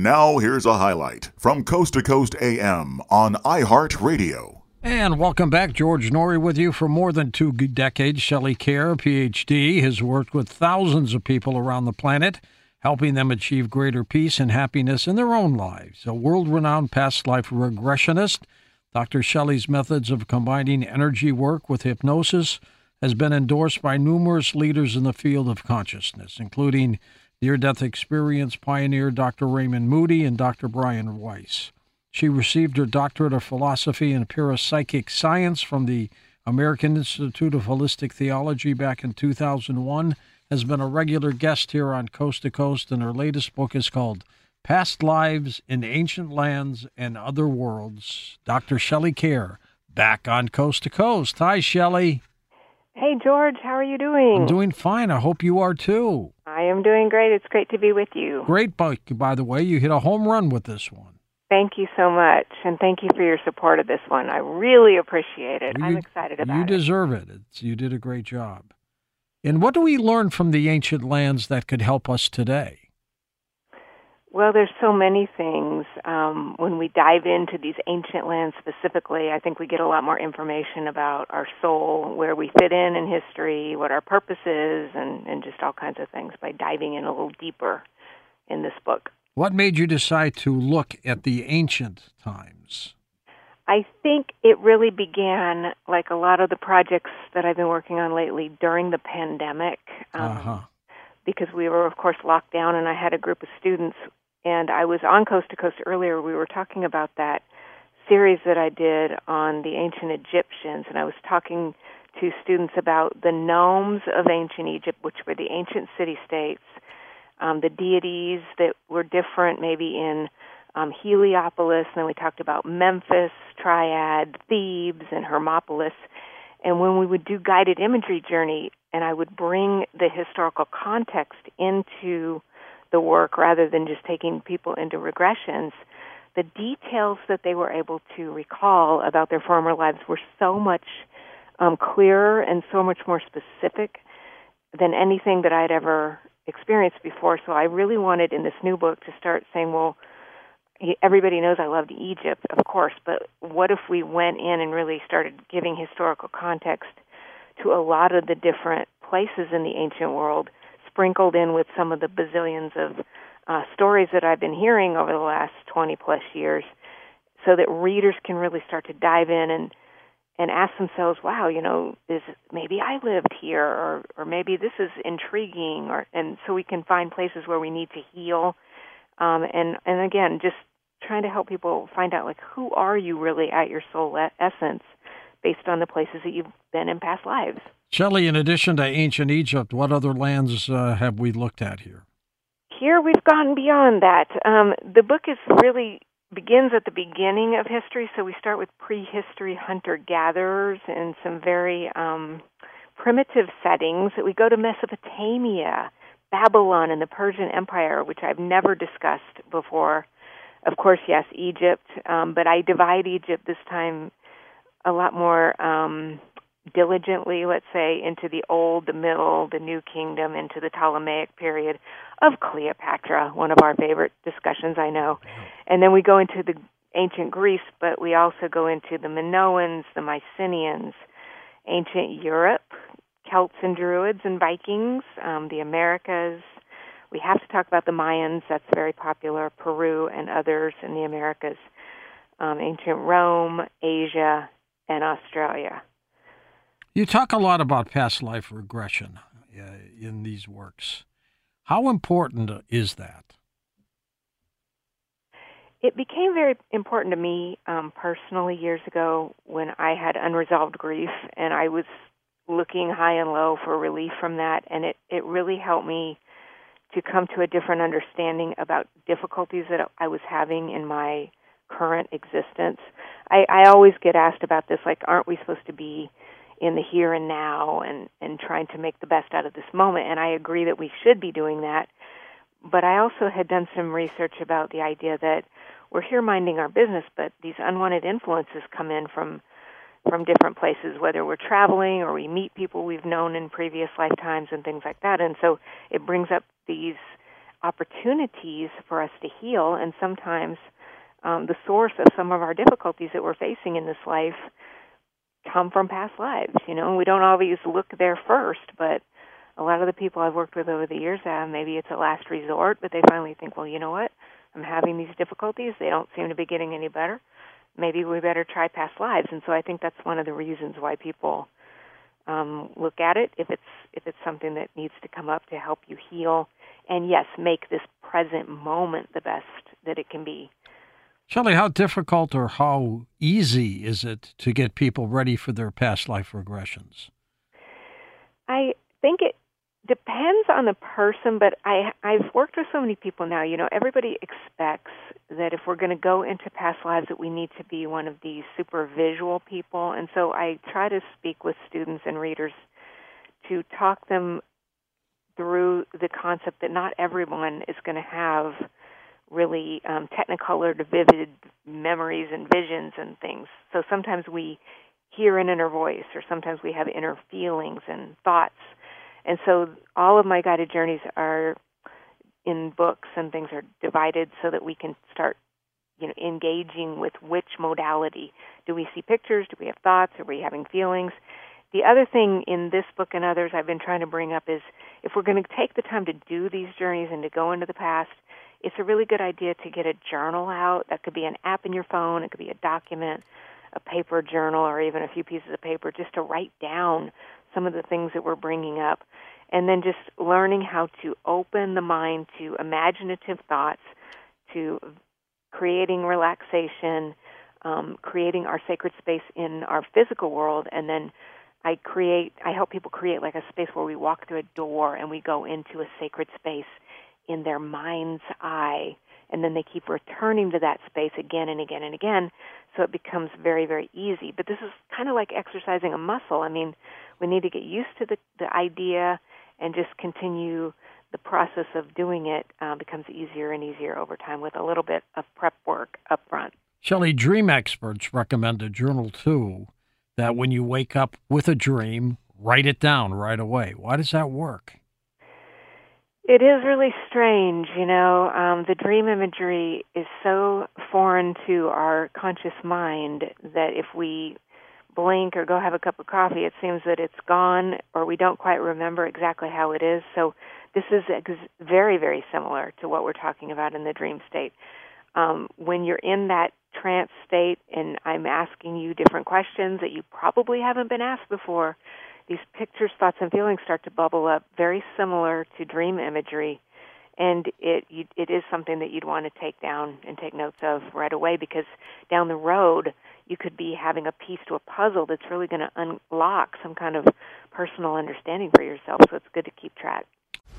Now, here's a highlight from Coast to Coast AM on iHeartRadio. And welcome back. George Noory with you for more than two decades. Shelley Kaehr, PhD, has worked with thousands of people around the planet, helping them achieve greater peace and happiness in their own lives. A world renowned past life regressionist, Dr. Shelley's methods of combining energy work with hypnosis has been endorsed by numerous leaders in the field of consciousness, including near death experience pioneer Dr. Raymond Moody and Dr. Brian Weiss. She received her doctorate of philosophy in parapsychic science from the American Institute of Holistic Theology back in 2001, has been a regular guest here on Coast to Coast, and her latest book is called Past Lives in Ancient Lands and Other Worlds. Dr. Shelley Kaehr, back on Coast to Coast. Hi, Shelley. Hey, George, how are you doing? I'm doing fine. I hope you are too. I am doing great. It's great to be with you. Great book, by the way. You hit a home run with this one. Thank you so much, and thank you for your support of this one. I really appreciate it. You- I'm excited about You it. You deserve it. It's, you did a great job. And what do we learn from the ancient lands that could help us today? Well, there's so many things. Um, when we dive into these ancient lands specifically, I think we get a lot more information about our soul, where we fit in in history, what our purpose is, and, and just all kinds of things by diving in a little deeper in this book. What made you decide to look at the ancient times? I think it really began, like a lot of the projects that I've been working on lately, during the pandemic. Um, Uh-huh. because we were, of course, locked down, and I had a group of students. And I was on Coast to Coast earlier. We were talking about that series that I did on the ancient Egyptians, and I was talking to students about the nomes of ancient Egypt, which were the ancient city states, um, the deities that were different, maybe in um, Heliopolis, and then we talked about Memphis, Triad, Thebes, and Hermopolis. And when we would do guided imagery journey, and I would bring the historical context into the work rather than just taking people into regressions, the details that they were able to recall about their former lives were so much um, clearer and so much more specific than anything that I'd ever experienced before. So I really wanted in this new book to start saying, well, everybody knows I loved Egypt, of course, but what if we went in and really started giving historical context to a lot of the different places in the ancient world, sprinkled in with some of the bazillions of uh, stories that I've been hearing over the last 20 plus years, so that readers can really start to dive in and and ask themselves, "Wow, you know, is maybe I lived here, or or maybe this is intriguing," or and so we can find places where we need to heal, um, and and again, just trying to help people find out like who are you really at your soul essence, based on the places that you've been in past lives. Shelley, in addition to ancient Egypt, what other lands uh, have we looked at here? Here we've gone beyond that. Um, the book is really begins at the beginning of history, so we start with prehistory hunter gatherers in some very um, primitive settings. We go to Mesopotamia, Babylon, and the Persian Empire, which I've never discussed before. Of course, yes, Egypt, um, but I divide Egypt this time a lot more um, diligently, let's say, into the Old, the Middle, the New Kingdom, into the Ptolemaic period of Cleopatra, one of our favorite discussions, I know. And then we go into the ancient Greece, but we also go into the Minoans, the Mycenaeans, ancient Europe, Celts and Druids and Vikings, um, the Americas. We have to talk about the Mayans, that's very popular, Peru and others in the Americas, um, ancient Rome, Asia, and Australia. You talk a lot about past life regression uh, in these works. How important is that? It became very important to me um, personally years ago when I had unresolved grief and I was looking high and low for relief from that, and it, it really helped me to come to a different understanding about difficulties that I was having in my current existence. I, I always get asked about this like, aren't we supposed to be in the here and now and and trying to make the best out of this moment? And I agree that we should be doing that. But I also had done some research about the idea that we're here minding our business but these unwanted influences come in from from different places whether we're traveling or we meet people we've known in previous lifetimes and things like that. And so it brings up these opportunities for us to heal. And sometimes um, the source of some of our difficulties that we're facing in this life come from past lives. You know, we don't always look there first, but a lot of the people I've worked with over the years, uh, maybe it's a last resort, but they finally think, well, you know what? I'm having these difficulties. They don't seem to be getting any better. Maybe we better try past lives. And so I think that's one of the reasons why people um, look at it if it's if it's something that needs to come up to help you heal, and yes, make this present moment the best that it can be. Shelley, how difficult or how easy is it to get people ready for their past life regressions? I think it depends on the person, but I I've worked with so many people now. You know, everybody expects that if we're going to go into past lives, that we need to be one of these super visual people, and so I try to speak with students and readers to talk them through the concept that not everyone is going to have really um, technicolored, vivid memories and visions and things. So sometimes we hear an inner voice, or sometimes we have inner feelings and thoughts. And so all of my guided journeys are in books and things are divided so that we can start you know engaging with which modality do we see pictures do we have thoughts are we having feelings the other thing in this book and others I've been trying to bring up is if we're going to take the time to do these journeys and to go into the past, it's a really good idea to get a journal out. That could be an app in your phone, it could be a document, a paper journal, or even a few pieces of paper just to write down some of the things that we're bringing up. And then just learning how to open the mind to imaginative thoughts, to creating relaxation, um, creating our sacred space in our physical world, and then I create, I help people create like a space where we walk through a door and we go into a sacred space in their mind's eye and then they keep returning to that space again and again and again so it becomes very very easy. But this is kind of like exercising a muscle. I mean we need to get used to the the idea and just continue the process of doing it uh, becomes easier and easier over time with a little bit of prep work up front shelley dream experts recommend a journal too that when you wake up with a dream write it down right away. Why does that work it is really strange, you know. Um, the dream imagery is so foreign to our conscious mind that if we blink or go have a cup of coffee, it seems that it's gone or we don't quite remember exactly how it is. So this is ex- very, very similar to what we're talking about in the dream state. um, when you're in that trance state and I'm asking you different questions that you probably haven't been asked before, these pictures, thoughts, and feelings start to bubble up, very similar to dream imagery. And it you, it is something that you'd want to take down and take notes of right away because down the road you could be having a piece to a puzzle that's really going to unlock some kind of personal understanding for yourself. So it's good to keep track.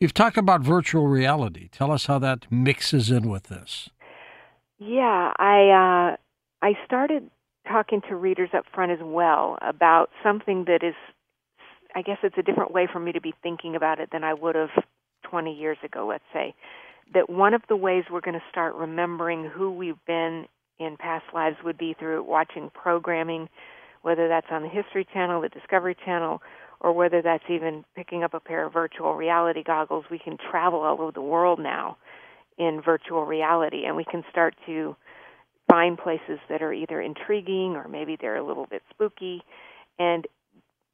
You've talked about virtual reality. Tell us how that mixes in with this. Yeah, I uh, I started talking to readers up front as well about something that is, I guess it's a different way for me to be thinking about it than I would have 20 years ago. Let's say that one of the ways we're going to start remembering who we've been in past lives would be through watching programming, whether that's on the History Channel, the Discovery Channel, or whether that's even picking up a pair of virtual reality goggles, we can travel all over the world now in virtual reality and we can start to find places that are either intriguing or maybe they're a little bit spooky. And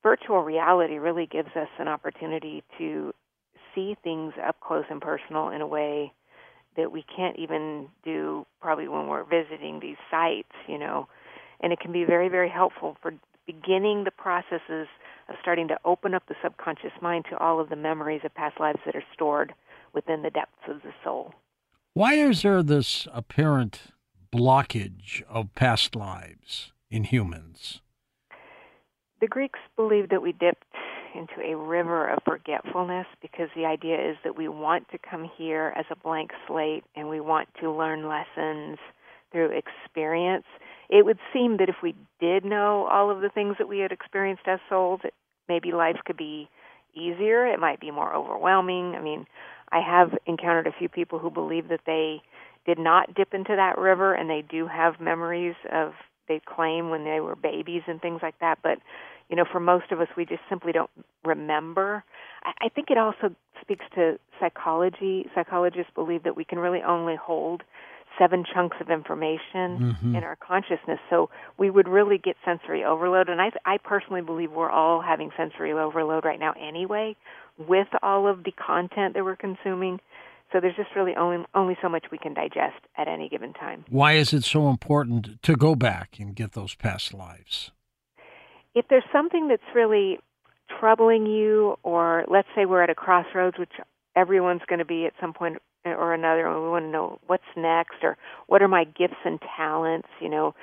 virtual reality really gives us an opportunity to see things up close and personal in a way that we can't even do probably when we're visiting these sites, you know. And it can be very, very helpful for beginning the processes of starting to open up the subconscious mind to all of the memories of past lives that are stored within the depths of the soul. Why is there this apparent blockage of past lives in humans? The Greeks believed that we dipped into a river of forgetfulness because the idea is that we want to come here as a blank slate and we want to learn lessons through experience it would seem that if we did know all of the things that we had experienced as souls, maybe life could be easier. It might be more overwhelming. I mean, I have encountered a few people who believe that they did not dip into that river and they do have memories of they claim when they were babies and things like that but you know for most of us we just simply don't remember i, I think it also speaks to psychology psychologists believe that we can really only hold seven chunks of information mm-hmm. in our consciousness. So we would really get sensory overload. And I, I personally believe we're all having sensory overload right now anyway, with all of the content that we're consuming. So there's just really only only so much we can digest at any given time. Why is it so important to go back and get those past lives? If there's something that's really troubling you, or let's say we're at a crossroads, which everyone's going to be at some point or another and we want to know what's next or what are my gifts and talents you know?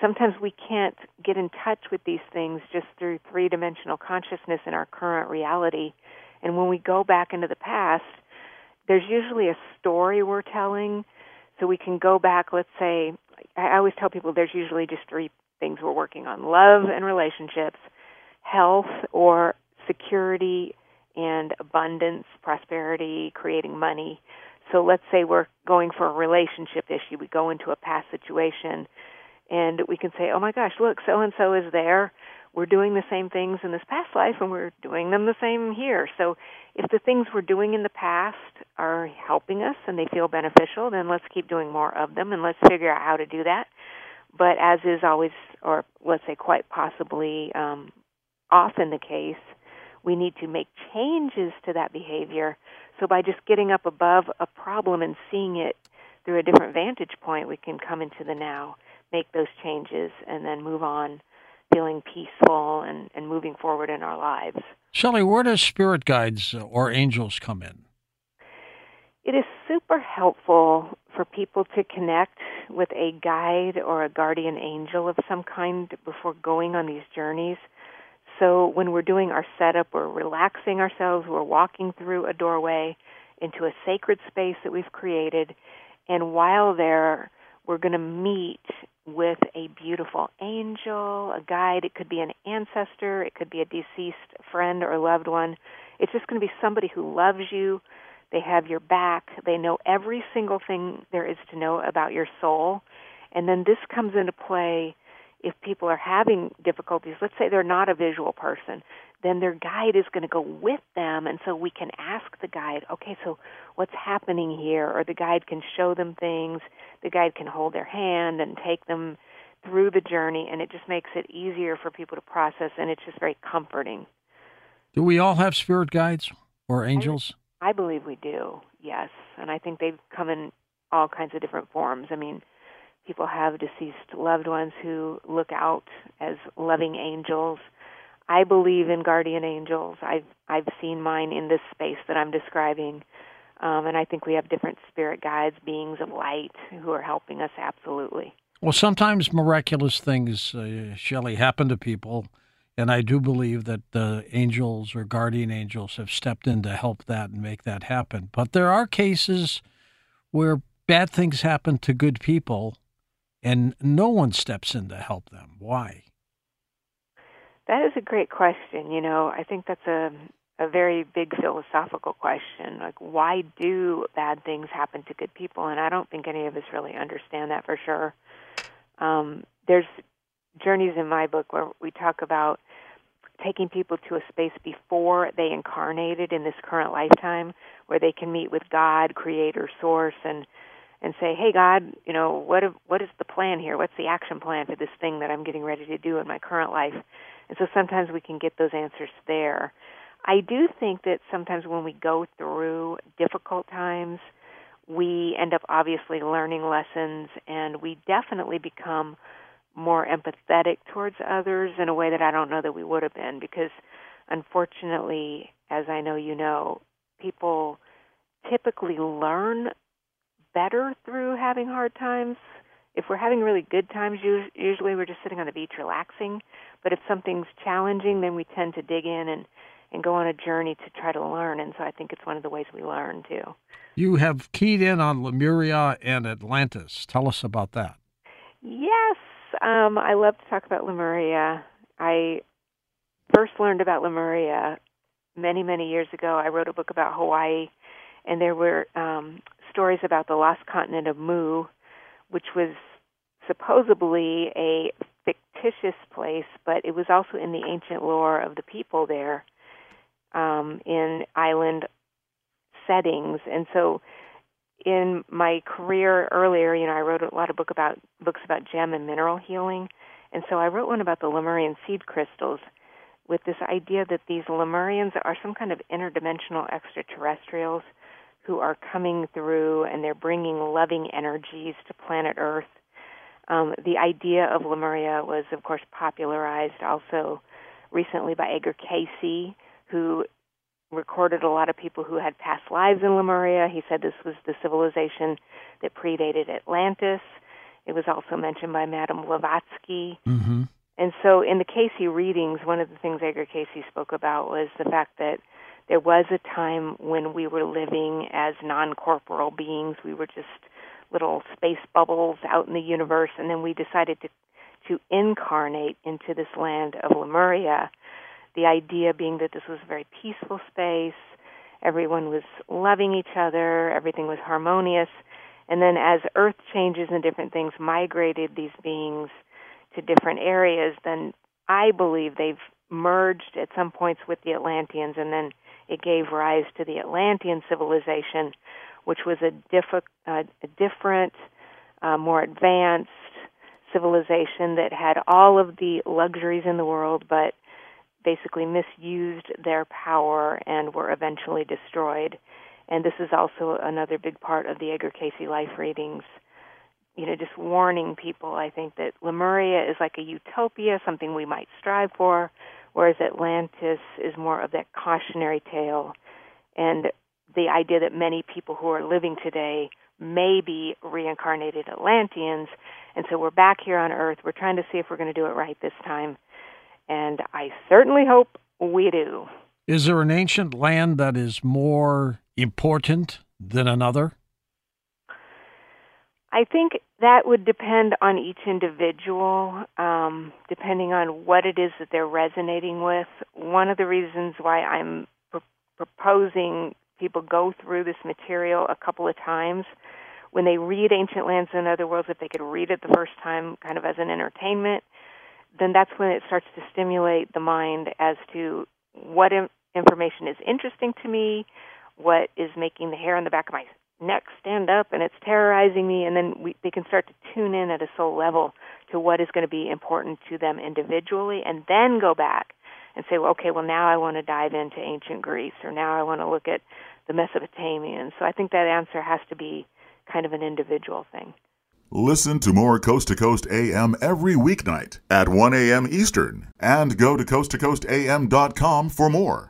Sometimes we can't get in touch with these things just through three dimensional consciousness in our current reality. And when we go back into the past there's usually a story we're telling. So we can go back, let's say, I always tell people there's usually just three things we're working on love and relationships, health or security and abundance, prosperity, creating money. So let's say we're going for a relationship issue. We go into a past situation and we can say, oh my gosh, look, so and so is there. We're doing the same things in this past life and we're doing them the same here. So if the things we're doing in the past are helping us and they feel beneficial, then let's keep doing more of them and let's figure out how to do that. But as is always, or let's say quite possibly um, often the case, we need to make changes to that behavior. So by just getting up above a problem and seeing it through a different vantage point, we can come into the now, make those changes, and then move on feeling peaceful and, and moving forward in our lives. Shelley, where does spirit guides or angels come in? It is super helpful for people to connect with a guide or a guardian angel of some kind before going on these journeys. So when we're doing our setup, we're relaxing ourselves, we're walking through a doorway into a sacred space that we've created, and while there, we're going to meet with a beautiful angel, a guide. It could be an ancestor, it could be a deceased friend or loved one. It's just going to be somebody who loves you. They have your back. They know every single thing there is to know about your soul. And then this comes into play if people are having difficulties. Let's say they're not a visual person then their guide is going to go with them and so we can ask the guide okay so what's happening here? Or the guide can show them things the guide can hold their hand and take them through the journey and it just makes it easier for people to process and it's just very comforting. Do we all have spirit guides or angels? I, I believe we do yes. And i think they've come in all kinds of different forms. I mean people have deceased loved ones who look out as loving angels I believe in guardian angels. I've I've seen mine in this space that I'm describing, um, and I think we have different spirit guides, beings of light, who are helping us. Absolutely. Well, sometimes miraculous things, uh, Shelley, happen to people, and I do believe that the angels or guardian angels have stepped in to help that and make that happen. But there are cases where bad things happen to good people, and no one steps in to help them. Why? That is a great question. You know, I think that's a a very big philosophical question. Like, why do bad things happen to good people? And I don't think any of us really understand that for sure. Um, there's journeys in my book where we talk about taking people to a space before they incarnated in this current lifetime, where they can meet with God, Creator, Source, and and say, "Hey, God, you know what? What is the plan here? What's the action plan for this thing that I'm getting ready to do in my current life?" And so sometimes we can get those answers there. I do think that sometimes when we go through difficult times, we end up obviously learning lessons and we definitely become more empathetic towards others in a way that I don't know that we would have been because unfortunately, as I know you know, people typically learn better through having hard times if we're having really good times, usually we're just sitting on the beach relaxing. But if something's challenging, then we tend to dig in and and go on a journey to try to learn. And so I think it's one of the ways we learn too. You have keyed in on Lemuria and Atlantis. Tell us about that. Yes, um, I love to talk about Lemuria. I first learned about Lemuria many, many years ago. I wrote a book about Hawaii, and there were um, stories about the lost continent of Mu, which was supposedly a fictitious place, but it was also in the ancient lore of the people there um, in island settings. And so, in my career earlier, you know, I wrote a lot of book about books about gem and mineral healing, and so I wrote one about the Lemurian seed crystals, with this idea that these Lemurians are some kind of interdimensional extraterrestrials who are coming through and they're bringing loving energies to planet Earth. Um, the idea of Lemuria was, of course, popularized also recently by Edgar Cayce, who recorded a lot of people who had past lives in Lemuria. He said this was the civilization that predated Atlantis. It was also mentioned by Madame Blavatsky. Mm-hmm. And so in the Cayce readings, one of the things Edgar Cayce spoke about was the fact that there was a time when we were living as non corporeal beings. We were just little space bubbles out in the universe, and then we decided to to incarnate into this land of Lemuria. The idea being that this was a very peaceful space, everyone was loving each other, everything was harmonious, and then as Earth changes and different things migrated these beings to different areas, then I believe they've merged at some points with the Atlanteans, and then it gave rise to the Atlantean civilization, which was a, diff- uh, a different, uh, more advanced civilization that had all of the luxuries in the world, but basically misused their power and were eventually destroyed. And this is also another big part of the Edgar Cayce life readings. You know, just warning people, I think that Lemuria is like a utopia, something we might strive for, whereas Atlantis is more of that cautionary tale. And the idea that many people who are living today may be reincarnated Atlanteans. And so we're back here on Earth. We're trying to see if we're going to do it right this time. And I certainly hope we do. Is there an ancient land that is more important than another? I think that would depend on each individual, um, depending on what it is that they're resonating with. One of the reasons why I'm pr- proposing people go through this material a couple of times when they read Ancient Lands and Other Worlds, if they could read it the first time kind of as an entertainment, then that's when it starts to stimulate the mind as to what information is interesting to me, what is making the hair on the back of my neck stand up and it's terrorizing me and then we, they can start to tune in at a soul level to what is going to be important to them individually and then go back and say well, okay well now i want to dive into ancient greece or now i want to look at the mesopotamians so i think that answer has to be kind of an individual thing Listen to more Coast to Coast AM every weeknight at 1 a.m. Eastern and go to coasttocoastam.com for more.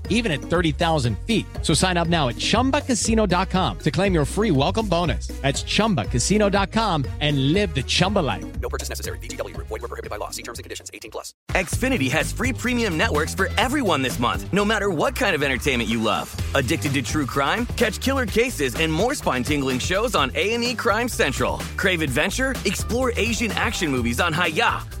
even at 30,000 feet. So sign up now at chumbacasino.com to claim your free welcome bonus. That's chumbacasino.com and live the Chumba life. No purchase necessary. VGW, void, were prohibited by law. See terms and conditions 18 plus. Xfinity has free premium networks for everyone this month, no matter what kind of entertainment you love. Addicted to true crime? Catch killer cases and more spine tingling shows on A&E Crime Central. Crave adventure? Explore Asian action movies on Hi-YAH.